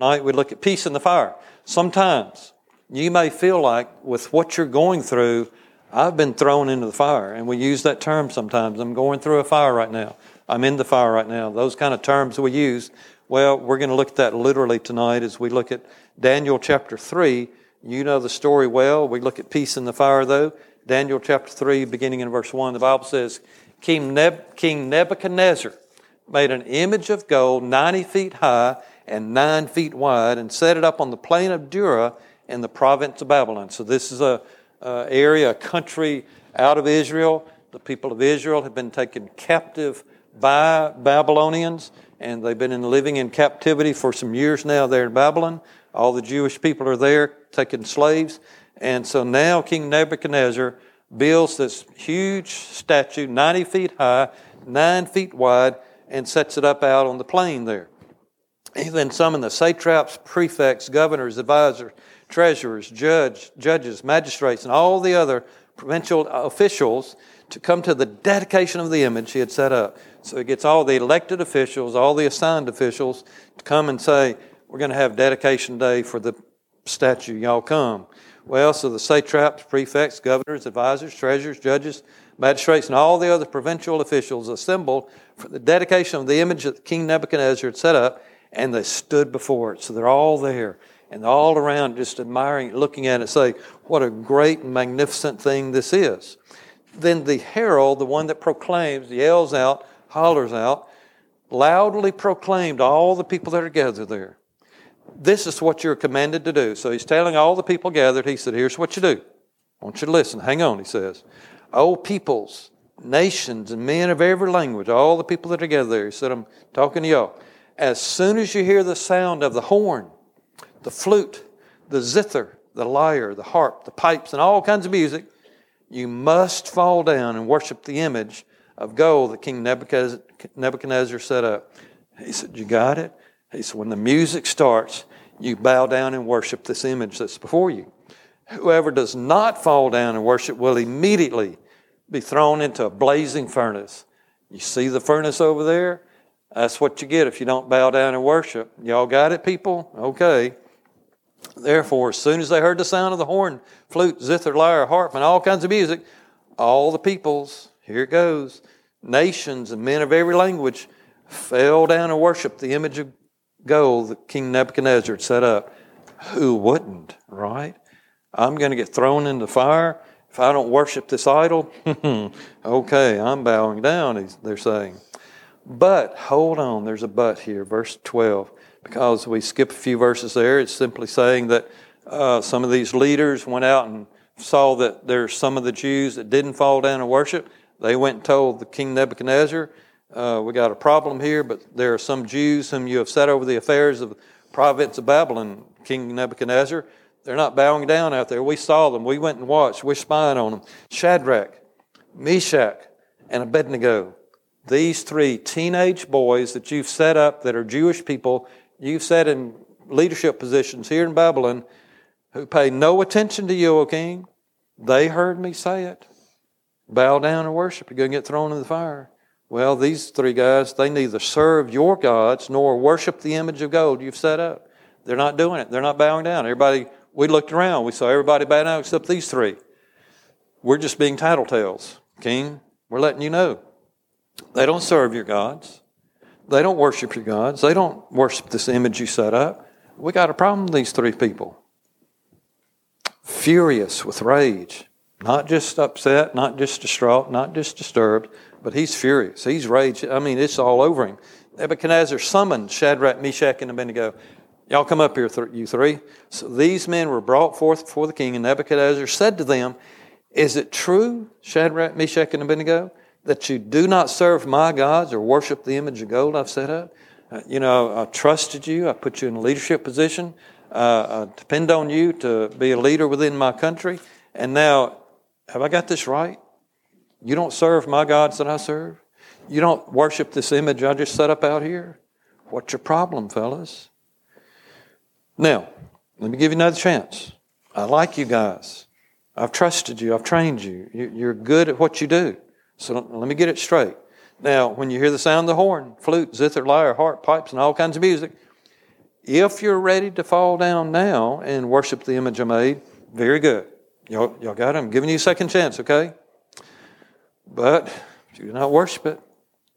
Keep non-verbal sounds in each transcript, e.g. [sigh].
Tonight we look at peace in the fire. Sometimes you may feel like with what you're going through, I've been thrown into the fire. And we use that term sometimes. I'm going through a fire right now. I'm in the fire right now. Those kind of terms we use. Well, we're going to look at that literally tonight as we look at Daniel chapter 3. You know the story well. We look at peace in the fire, though. Daniel chapter 3, beginning in verse 1, the Bible says, King, Neb- King Nebuchadnezzar made an image of gold 90 feet high and 9 feet wide and set it up on the plain of Dura in the province of Babylon. So this is a, a area, a country out of Israel. The people of Israel have been taken captive by Babylonians, and they've been in, living in captivity for some years now there in Babylon. All the Jewish people are there taken slaves. And so now King Nebuchadnezzar builds this huge statue, 90 feet high, 9 feet wide, and sets it up out on the plain there. He then summoned the satraps, prefects, governors, advisors, treasurers, judge, judges, magistrates, and all the other provincial officials to come to the dedication of the image he had set up. So he gets all the elected officials, all the assigned officials to come and say, We're going to have dedication day for the statue. Y'all come. Well, so the satraps, prefects, governors, advisors, treasurers, judges, magistrates, and all the other provincial officials assembled for the dedication of the image that King Nebuchadnezzar had set up, and they stood before it. So they're all there and all around just admiring, looking at it, saying, what a great and magnificent thing this is. Then the herald, the one that proclaims, yells out, hollers out, loudly proclaimed all the people that are gathered there. This is what you're commanded to do. So he's telling all the people gathered, he said, Here's what you do. I want you to listen. Hang on, he says. Oh, peoples, nations, and men of every language, all the people that are gathered there, he said, I'm talking to y'all. As soon as you hear the sound of the horn, the flute, the zither, the lyre, the harp, the pipes, and all kinds of music, you must fall down and worship the image of gold that King Nebuchadnezzar set up. He said, You got it? He said, When the music starts, you bow down and worship this image that's before you. Whoever does not fall down and worship will immediately be thrown into a blazing furnace. You see the furnace over there? That's what you get if you don't bow down and worship. Y'all got it, people? Okay. Therefore, as soon as they heard the sound of the horn, flute, zither, lyre, harp, and all kinds of music, all the peoples, here it goes, nations and men of every language fell down and worshiped the image of gold that King Nebuchadnezzar had set up. Who wouldn't, right? I'm going to get thrown into fire if I don't worship this idol. [laughs] okay, I'm bowing down, they're saying. But hold on, there's a but here, verse 12 because we skip a few verses there. It's simply saying that uh, some of these leaders went out and saw that there's some of the Jews that didn't fall down and worship. They went and told the king Nebuchadnezzar, uh, "We got a problem here, but there are some Jews whom you have set over the affairs of the province of Babylon, King Nebuchadnezzar. They're not bowing down out there. We saw them. We went and watched. We're spying on them. Shadrach, Meshach, and Abednego." These three teenage boys that you've set up that are Jewish people you've set in leadership positions here in Babylon who pay no attention to you, O king. They heard me say it. Bow down and worship. You're going to get thrown in the fire. Well, these three guys, they neither serve your gods nor worship the image of gold you've set up. They're not doing it. They're not bowing down. Everybody, we looked around. We saw everybody bow down except these three. We're just being tattletales, King. We're letting you know. They don't serve your gods. They don't worship your gods. They don't worship this image you set up. We got a problem with these three people. Furious with rage. Not just upset, not just distraught, not just disturbed, but he's furious. He's raged. I mean, it's all over him. Nebuchadnezzar summoned Shadrach, Meshach, and Abednego. Y'all come up here, you three. So these men were brought forth before the king, and Nebuchadnezzar said to them, Is it true, Shadrach, Meshach, and Abednego, that you do not serve my gods or worship the image of gold I've set up. Uh, you know, I trusted you. I put you in a leadership position. Uh, I depend on you to be a leader within my country. And now, have I got this right? You don't serve my gods that I serve? You don't worship this image I just set up out here? What's your problem, fellas? Now, let me give you another chance. I like you guys. I've trusted you. I've trained you. You're good at what you do. So let me get it straight. Now, when you hear the sound of the horn, flute, zither, lyre, harp, pipes, and all kinds of music, If you're ready to fall down now and worship the image I made, very good. Y'all, y'all got it? I'm giving you a second chance, okay? But if you do not worship it,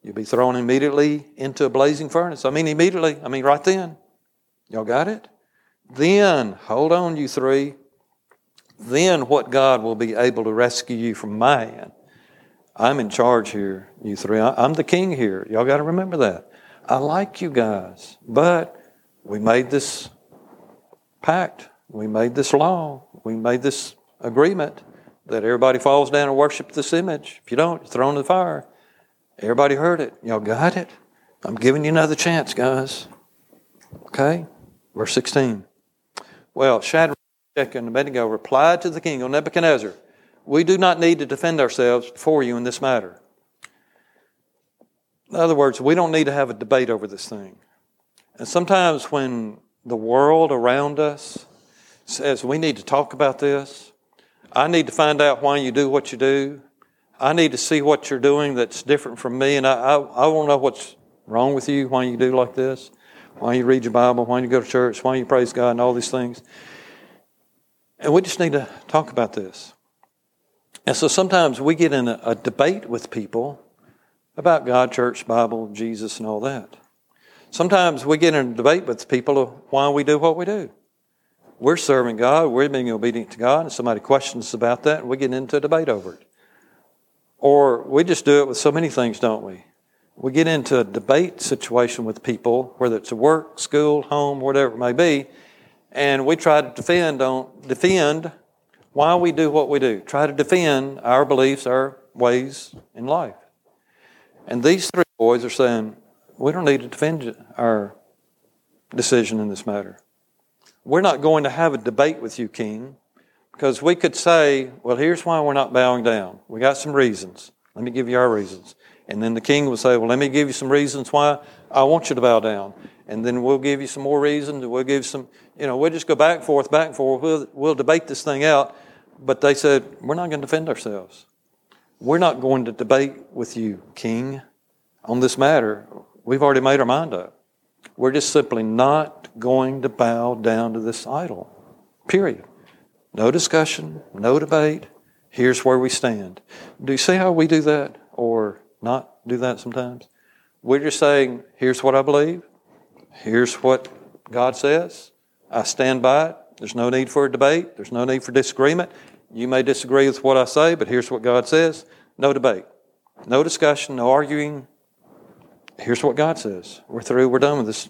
you'll be thrown immediately into a blazing furnace. I mean, immediately. I mean, right then. Y'all got it? Then, hold on, you three. Then what God will be able to rescue you from my hand. I'm in charge here, you three. I'm the king here. Y'all got to remember that. I like you guys, but we made this pact. We made this law. We made this agreement that everybody falls down and worships this image. If you don't, you're thrown in the fire. Everybody heard it. Y'all got it? I'm giving you another chance, guys. Okay? Verse 16. Well, Shadrach, and Abednego replied to the king, O Nebuchadnezzar, we do not need to defend ourselves before you in this matter. In other words, we don't need to have a debate over this thing. And sometimes when the world around us says we need to talk about this, I need to find out why you do what you do. I need to see what you're doing that's different from me, and I, I, I want to know what's wrong with you, why you do like this, why you read your Bible, why you go to church, why you praise God, and all these things. And we just need to talk about this. And so sometimes we get in a, a debate with people about God, church, Bible, Jesus, and all that. Sometimes we get in a debate with people of why we do what we do. We're serving God, we're being obedient to God, and somebody questions us about that, and we get into a debate over it. Or we just do it with so many things, don't we? We get into a debate situation with people, whether it's work, school, home, whatever it may be, and we try to defend on defend why we do what we do. Try to defend our beliefs, our ways in life. And these three boys are saying, we don't need to defend our decision in this matter. We're not going to have a debate with you, King, because we could say, well, here's why we're not bowing down. We got some reasons. Let me give you our reasons. And then the king will say, well, let me give you some reasons why I want you to bow down. And then we'll give you some more reasons. We'll give some, you know, we'll just go back and forth, back and forth. We'll, we'll debate this thing out. But they said, we're not going to defend ourselves. We're not going to debate with you, king, on this matter. We've already made our mind up. We're just simply not going to bow down to this idol. Period. No discussion, no debate. Here's where we stand. Do you see how we do that or not do that sometimes? We're just saying, here's what I believe. Here's what God says. I stand by it. There's no need for a debate. There's no need for disagreement. You may disagree with what I say, but here's what God says. No debate. No discussion, no arguing, here's what God says. We're through, we're done with this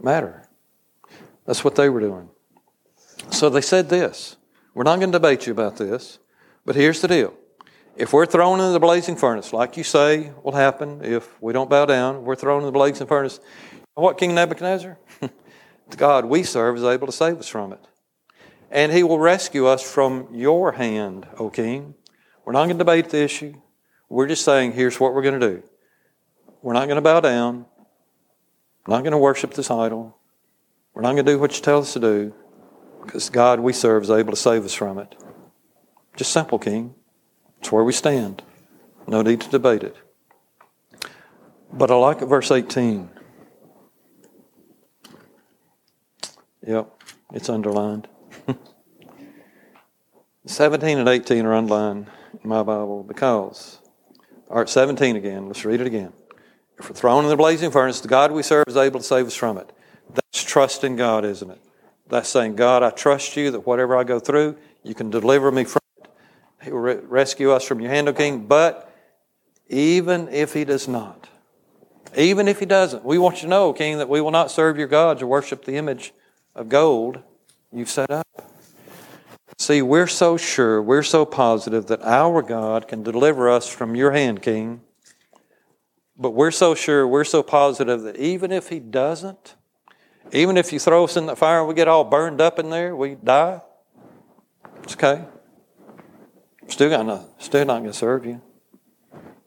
matter. That's what they were doing. So they said this We're not going to debate you about this, but here's the deal. If we're thrown into the blazing furnace, like you say will happen if we don't bow down, we're thrown in the blazing furnace. What, King Nebuchadnezzar? [laughs] the God we serve is able to save us from it. And he will rescue us from your hand, O king. We're not going to debate the issue. We're just saying, here's what we're going to do. We're not going to bow down. We're not going to worship this idol. We're not going to do what you tell us to do because God we serve is able to save us from it. Just simple, King. It's where we stand. No need to debate it. But I like verse 18. Yep, it's underlined. [laughs] 17 and 18 are underlined in my Bible because, right, 17 again. Let's read it again. If we're thrown in the blazing furnace, the God we serve is able to save us from it. That's trust in God, isn't it? That's saying, God, I trust you that whatever I go through, you can deliver me from it. He will re- rescue us from your hand, O King. But even if He does not, even if He doesn't, we want you to know, King, that we will not serve your gods or worship the image of gold you've set up. See, we're so sure, we're so positive that our God can deliver us from your hand, King. But we're so sure, we're so positive that even if He doesn't, even if you throw us in the fire and we get all burned up in there, we die, it's okay. Still, gonna, still not going to serve you.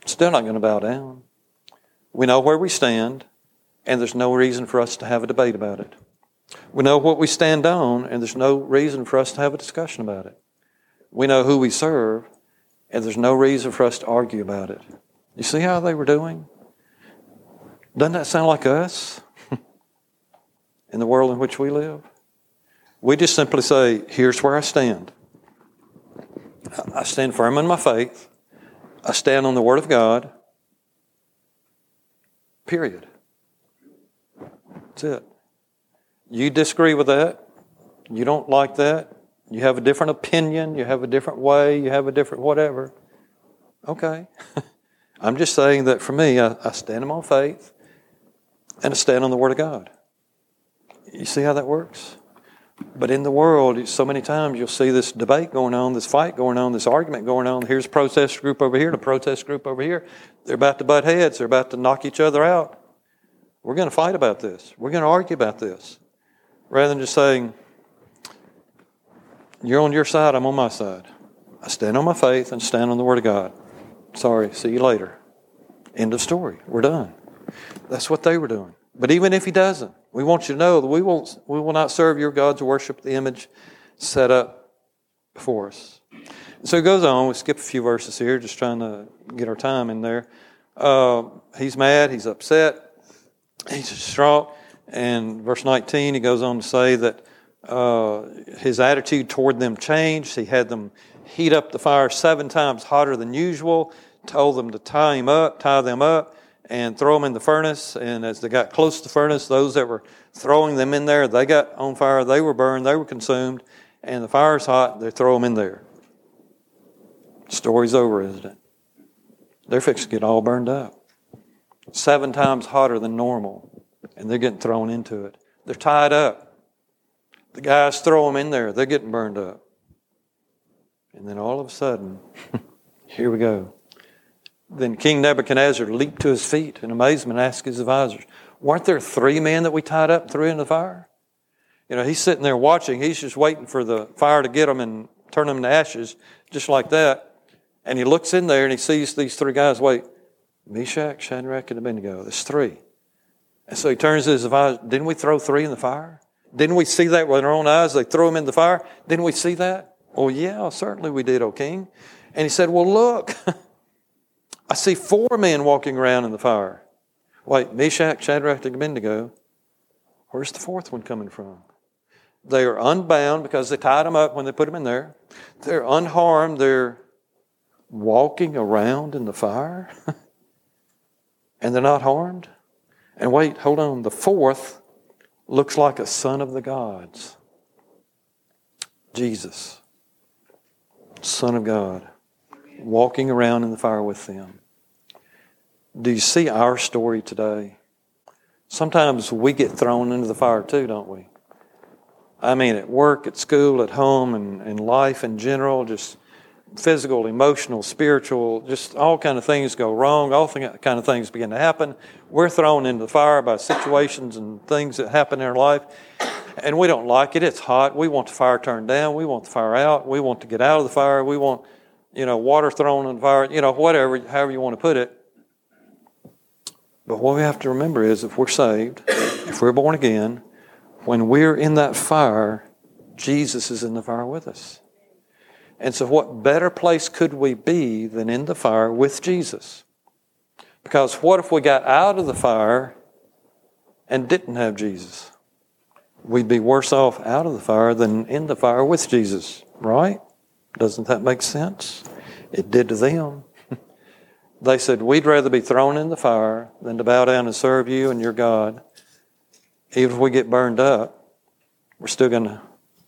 Still not going to bow down. We know where we stand, and there's no reason for us to have a debate about it. We know what we stand on, and there's no reason for us to have a discussion about it. We know who we serve, and there's no reason for us to argue about it. You see how they were doing? Doesn't that sound like us? [laughs] in the world in which we live? We just simply say, here's where I stand. I stand firm in my faith. I stand on the Word of God. Period. That's it. You disagree with that. You don't like that. You have a different opinion. You have a different way. You have a different whatever. Okay. [laughs] I'm just saying that for me, I, I stand in my faith and I stand on the Word of God. You see how that works? But in the world, so many times you'll see this debate going on, this fight going on, this argument going on. Here's a protest group over here, and a protest group over here. They're about to butt heads. They're about to knock each other out. We're going to fight about this. We're going to argue about this. Rather than just saying, you're on your side, I'm on my side. I stand on my faith and stand on the Word of God. Sorry, see you later. End of story. We're done. That's what they were doing. But even if he doesn't, we want you to know that we won't we will not serve your gods or worship the image set up before us. So he goes on. We skip a few verses here, just trying to get our time in there. Uh, he's mad. He's upset. He's distraught. And verse 19, he goes on to say that uh, his attitude toward them changed. He had them heat up the fire seven times hotter than usual, told them to tie him up, tie them up, and throw them in the furnace. And as they got close to the furnace, those that were throwing them in there, they got on fire, they were burned, they were consumed, and the fire's hot, they throw them in there. Story's over, isn't it? They're fixing to get all burned up. Seven times hotter than normal, and they're getting thrown into it. They're tied up. The guys throw them in there, they're getting burned up. And then all of a sudden, [laughs] here we go. Then King Nebuchadnezzar leaped to his feet in amazement and asked his advisors, Weren't there three men that we tied up and threw into the fire? You know, he's sitting there watching. He's just waiting for the fire to get them and turn them to ashes, just like that. And he looks in there and he sees these three guys. Wait, Meshach, Shadrach, and Abednego. There's three. And so he turns to his advisor. Didn't we throw three in the fire? Didn't we see that with our own eyes? They threw them in the fire. Didn't we see that? Oh, yeah, certainly we did, O king. And he said, Well, look, [laughs] I see four men walking around in the fire. Wait, Meshach, Shadrach, and Abednego. Where's the fourth one coming from? They are unbound because they tied them up when they put them in there. They're unharmed. They're walking around in the fire. [laughs] and they're not harmed. And wait, hold on. The fourth looks like a son of the gods. Jesus, Son of God, walking around in the fire with them. Do you see our story today? Sometimes we get thrown into the fire too, don't we? I mean, at work, at school, at home, and, and life in general, just physical, emotional, spiritual, just all kind of things go wrong. All kind of things begin to happen. We're thrown into the fire by situations and things that happen in our life, and we don't like it. It's hot. We want the fire turned down. We want the fire out. We want to get out of the fire. We want, you know, water thrown in the fire. You know, whatever, however you want to put it. But what we have to remember is, if we're saved, if we're born again, when we're in that fire, Jesus is in the fire with us. And so, what better place could we be than in the fire with Jesus? Because what if we got out of the fire and didn't have Jesus? We'd be worse off out of the fire than in the fire with Jesus, right? Doesn't that make sense? It did to them. [laughs] they said, We'd rather be thrown in the fire than to bow down and serve you and your God. Even if we get burned up, we're still going to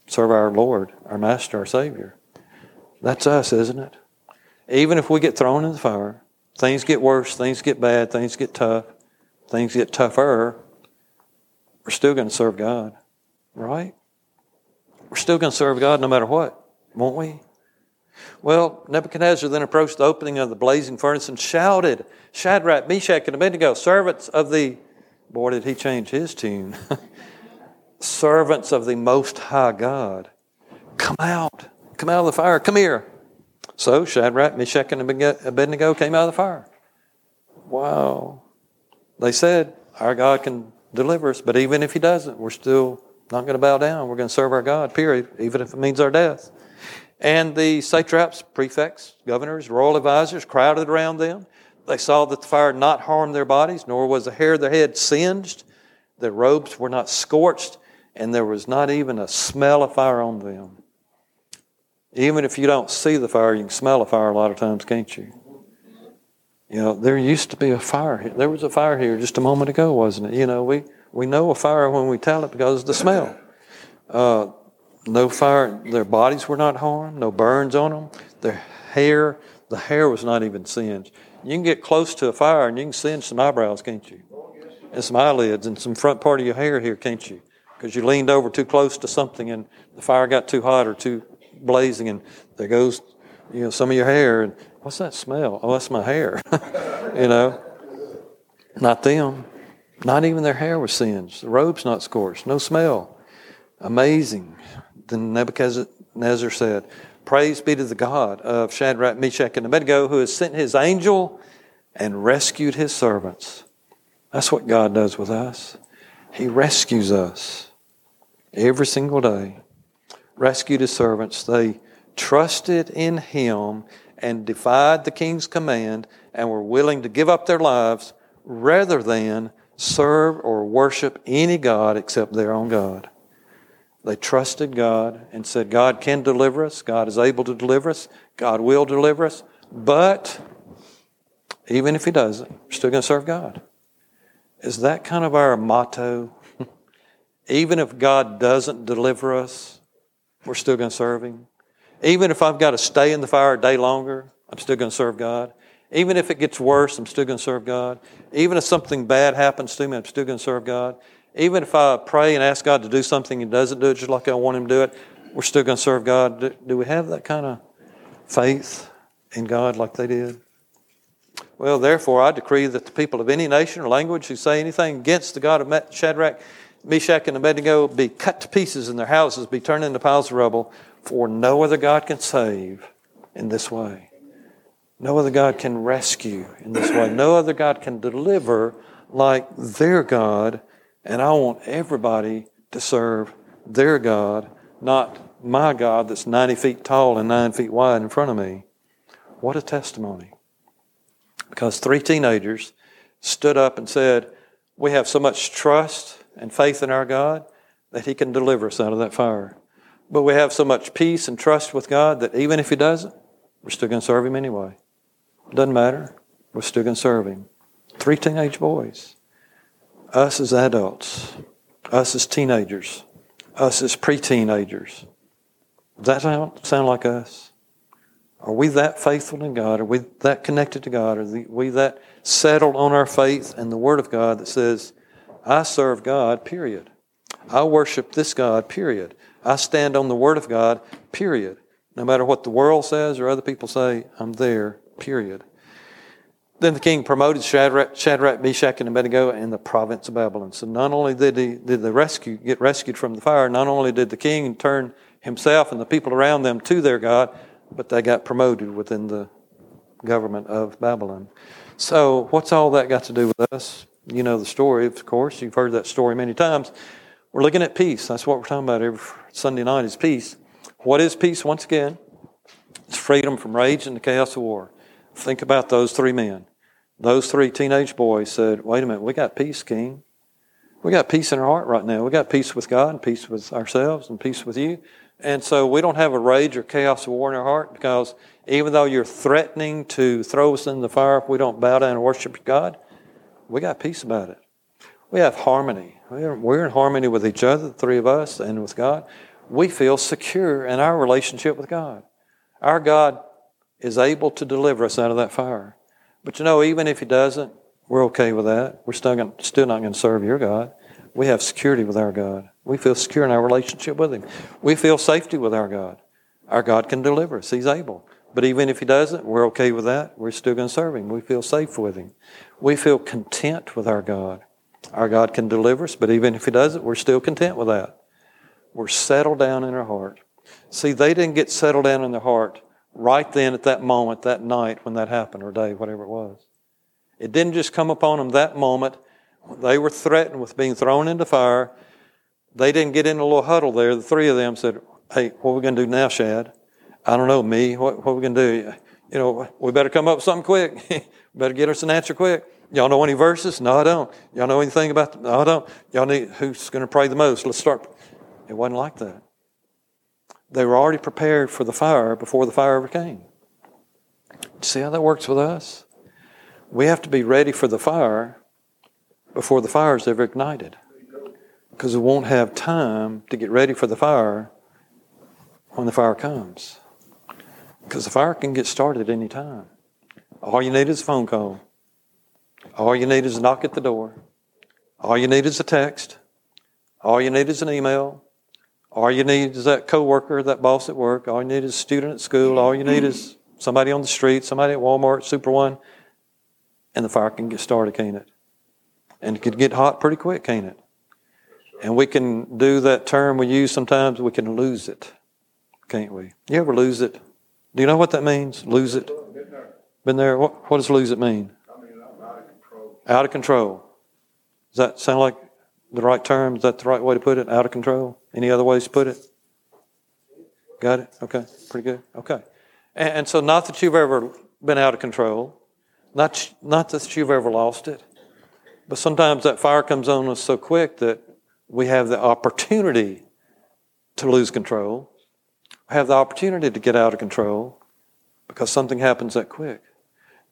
serve our Lord, our Master, our Savior. That's us, isn't it? Even if we get thrown in the fire, things get worse, things get bad, things get tough, things get tougher, we're still going to serve God, right? We're still going to serve God no matter what, won't we? Well, Nebuchadnezzar then approached the opening of the blazing furnace and shouted, Shadrach, Meshach, and Abednego, servants of the, boy, did he change his tune, [laughs] servants of the Most High God, come out. Come out of the fire. Come here. So Shadrach, Meshach, and Abednego came out of the fire. Wow. They said, Our God can deliver us, but even if He doesn't, we're still not going to bow down. We're going to serve our God, period, even if it means our death. And the satraps, prefects, governors, royal advisors crowded around them. They saw that the fire had not harmed their bodies, nor was the hair of their head singed. Their robes were not scorched, and there was not even a smell of fire on them. Even if you don't see the fire, you can smell a fire a lot of times, can't you? You know, there used to be a fire. Here. There was a fire here just a moment ago, wasn't it? You know, we, we know a fire when we tell it because of the smell. Uh, no fire, their bodies were not harmed, no burns on them. Their hair, the hair was not even singed. You can get close to a fire and you can singe some eyebrows, can't you? And some eyelids and some front part of your hair here, can't you? Because you leaned over too close to something and the fire got too hot or too blazing, and there goes, you know, some of your hair. And what's that smell? Oh, that's my hair. [laughs] you know, not them. Not even their hair was singed. The robe's not scorched. No smell. Amazing. Then Nebuchadnezzar said, Praise be to the God of Shadrach, Meshach, and Abednego, who has sent his angel and rescued his servants. That's what God does with us. He rescues us every single day rescued his servants. They trusted in him and defied the king's command and were willing to give up their lives rather than serve or worship any God except their own God. They trusted God and said, God can deliver us. God is able to deliver us. God will deliver us. But even if He doesn't, we're still going to serve God. Is that kind of our motto? [laughs] even if God doesn't deliver us, we're still going to serve Him. Even if I've got to stay in the fire a day longer, I'm still going to serve God. Even if it gets worse, I'm still going to serve God. Even if something bad happens to me, I'm still going to serve God. Even if I pray and ask God to do something He doesn't do it just like I want Him to do it, we're still going to serve God. Do, do we have that kind of faith in God like they did? Well, therefore, I decree that the people of any nation or language who say anything against the God of Shadrach, Meshach, and Abednego be cut to pieces and their houses be turned into piles of rubble, for no other God can save in this way. No other God can rescue in this way. No other God can deliver like their God. And I want everybody to serve their God, not my God that's 90 feet tall and 9 feet wide in front of me. What a testimony. Because three teenagers stood up and said, We have so much trust and faith in our God that He can deliver us out of that fire. But we have so much peace and trust with God that even if He doesn't, we're still going to serve Him anyway. Doesn't matter. We're still going to serve Him. Three teenage boys. Us as adults. Us as teenagers. Us as pre teenagers. Does that sound, sound like us? Are we that faithful in God? Are we that connected to God? Are we that settled on our faith and the Word of God that says, I serve God, period. I worship this God, period. I stand on the Word of God, period. No matter what the world says or other people say, I'm there, period. Then the king promoted Shadrach, Shadrach, Meshach, and Abednego in the province of Babylon. So not only did he did they rescue get rescued from the fire, not only did the king turn himself and the people around them to their God, but they got promoted within the government of Babylon. So what's all that got to do with us? You know the story, of course. You've heard that story many times. We're looking at peace. That's what we're talking about every Sunday night is peace. What is peace? Once again, it's freedom from rage and the chaos of war. Think about those three men. Those three teenage boys said, wait a minute, we got peace, King. We got peace in our heart right now. We got peace with God and peace with ourselves and peace with you. And so we don't have a rage or chaos of war in our heart because even though you're threatening to throw us in the fire if we don't bow down and worship God, we got peace about it. We have harmony. We're in harmony with each other, the three of us, and with God. We feel secure in our relationship with God. Our God is able to deliver us out of that fire. But you know, even if He doesn't, we're okay with that. We're still, going, still not going to serve your God. We have security with our God. We feel secure in our relationship with Him. We feel safety with our God. Our God can deliver us. He's able. But even if He doesn't, we're okay with that. We're still going to serve Him. We feel safe with Him. We feel content with our God. Our God can deliver us, but even if He doesn't, we're still content with that. We're settled down in our heart. See, they didn't get settled down in their heart right then at that moment, that night when that happened, or day, whatever it was. It didn't just come upon them that moment. They were threatened with being thrown into fire. They didn't get in a little huddle there. The three of them said, Hey, what are we going to do now, Shad? I don't know, me. What, what we going to do? You know, we better come up with something quick. [laughs] better get us an answer quick. Y'all know any verses? No, I don't. Y'all know anything about them? No, I don't. Y'all need who's going to pray the most? Let's start. It wasn't like that. They were already prepared for the fire before the fire ever came. See how that works with us? We have to be ready for the fire before the fire is ever ignited. Because we won't have time to get ready for the fire when the fire comes. Because the fire can get started any time. All you need is a phone call. All you need is a knock at the door. All you need is a text. All you need is an email. All you need is that coworker, that boss at work. All you need is a student at school. All you need is somebody on the street, somebody at Walmart, Super One, and the fire can get started, can't it? And it can get hot pretty quick, can't it? And we can do that term we use sometimes, we can lose it, can't we? You ever lose it? Do you know what that means? Lose it? Been there? What, what does lose it mean? I mean Out of control. Out of control. Does that sound like the right term? Is that the right way to put it? Out of control? Any other ways to put it? Got it? Okay. Pretty good. Okay. And, and so, not that you've ever been out of control, not, not that you've ever lost it, but sometimes that fire comes on us so quick that we have the opportunity to lose control, have the opportunity to get out of control because something happens that quick.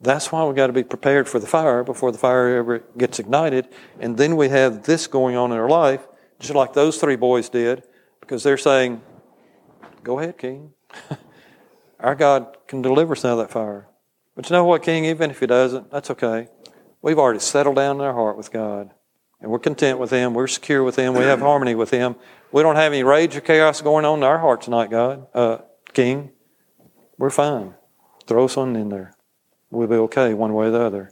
That's why we've got to be prepared for the fire before the fire ever gets ignited. And then we have this going on in our life, just like those three boys did, because they're saying, Go ahead, King. [laughs] our God can deliver us out of that fire. But you know what, King? Even if He doesn't, that's okay. We've already settled down in our heart with God. And we're content with Him. We're secure with Him. We have harmony with Him. We don't have any rage or chaos going on in our heart tonight, God, uh, King. We're fine. Throw something in there we'll be okay one way or the other.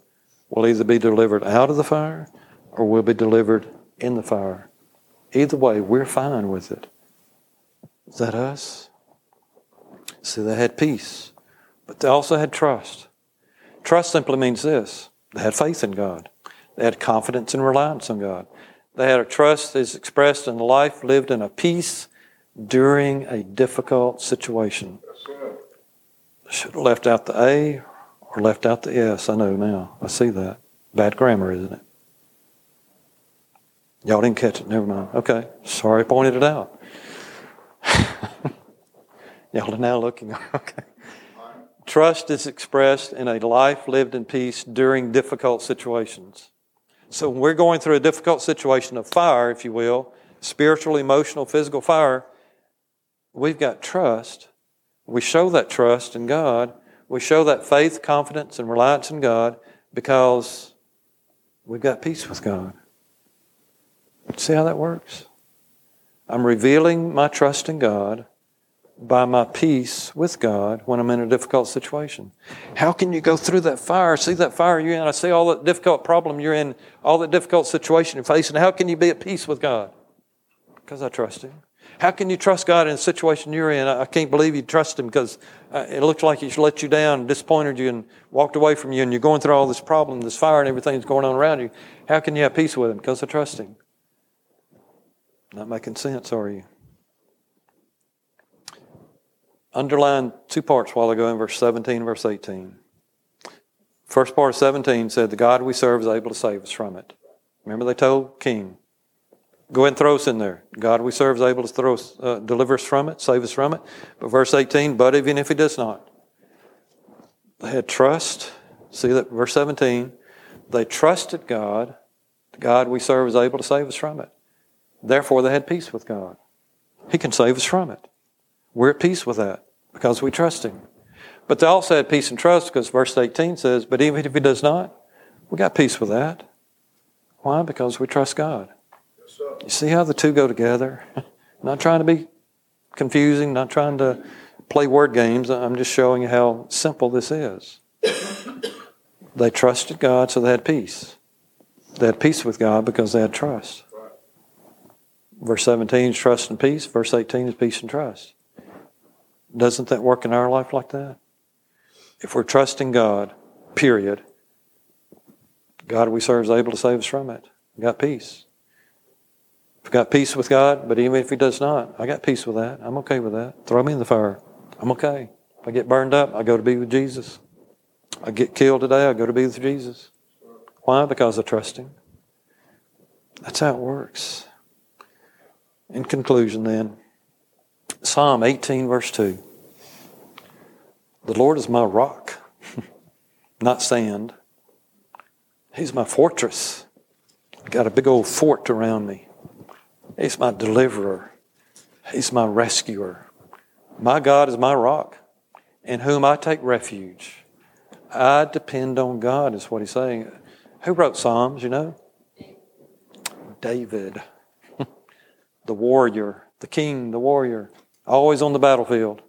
We'll either be delivered out of the fire or we'll be delivered in the fire. Either way, we're fine with it. Is that us? See, they had peace, but they also had trust. Trust simply means this they had faith in God, they had confidence and reliance on God. They had a trust that is expressed in a life lived in a peace during a difficult situation. Should have left out the A or left out the S. I know now. I see that. Bad grammar, isn't it? Y'all didn't catch it. Never mind. Okay. Sorry I pointed it out. [laughs] Y'all are now looking. [laughs] okay. Trust is expressed in a life lived in peace during difficult situations. So when we're going through a difficult situation of fire, if you will, spiritual, emotional, physical fire, we've got trust. We show that trust in God we show that faith, confidence, and reliance in God because we've got peace with God. See how that works? I'm revealing my trust in God by my peace with God when I'm in a difficult situation. How can you go through that fire? See that fire you're in. I see all that difficult problem you're in, all that difficult situation you're facing. How can you be at peace with God? Because I trust Him. How can you trust God in a situation you're in? I can't believe you trust Him because uh, it looks like He's let you down, disappointed you, and walked away from you, and you're going through all this problem, this fire, and everything that's going on around you. How can you have peace with Him? Because I trust Him. Not making sense, are you? Underline two parts while ago in verse 17 and verse 18. First part of 17 said, The God we serve is able to save us from it. Remember, they told King, Go ahead and throw us in there. God we serve is able to throw us, uh, deliver us from it, save us from it. But verse 18, but even if he does not. They had trust. See that verse 17. They trusted God. The God we serve is able to save us from it. Therefore, they had peace with God. He can save us from it. We're at peace with that because we trust Him. But they also had peace and trust because verse 18 says, But even if He does not, we got peace with that. Why? Because we trust God. You see how the two go together? [laughs] not trying to be confusing, not trying to play word games. I'm just showing you how simple this is. [coughs] they trusted God, so they had peace. They had peace with God because they had trust. Verse 17 is trust and peace. Verse 18 is peace and trust. Doesn't that work in our life like that? If we're trusting God, period, God we serve is able to save us from it. We got peace. I've got peace with God, but even if He does not, I got peace with that. I'm okay with that. Throw me in the fire. I'm okay. If I get burned up, I go to be with Jesus. I get killed today, I go to be with Jesus. Why? Because I trust Him. That's how it works. In conclusion, then, Psalm 18, verse 2 The Lord is my rock, [laughs] not sand. He's my fortress. Got a big old fort around me. He's my deliverer. He's my rescuer. My God is my rock, in whom I take refuge. I depend on God, is what he's saying. Who wrote Psalms, you know? David, [laughs] the warrior, the king, the warrior, always on the battlefield.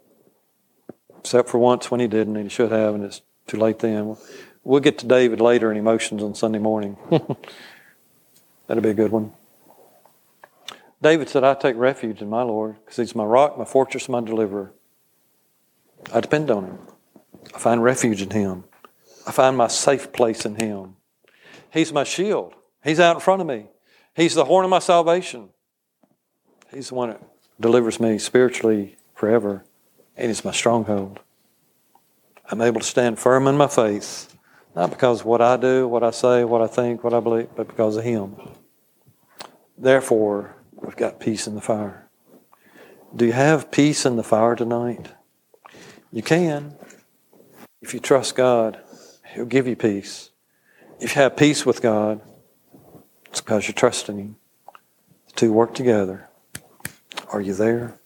Except for once when he didn't, and he should have, and it's too late then. We'll get to David later in emotions on Sunday morning. [laughs] That'll be a good one. David said, I take refuge in my Lord because he's my rock, my fortress, my deliverer. I depend on him. I find refuge in him. I find my safe place in him. He's my shield. He's out in front of me. He's the horn of my salvation. He's the one that delivers me spiritually forever, and is my stronghold. I'm able to stand firm in my faith, not because of what I do, what I say, what I think, what I believe, but because of Him. Therefore, we've got peace in the fire. Do you have peace in the fire tonight? You can. If you trust God, He'll give you peace. If you have peace with God, it's because you're trusting Him. The two work together. Are you there?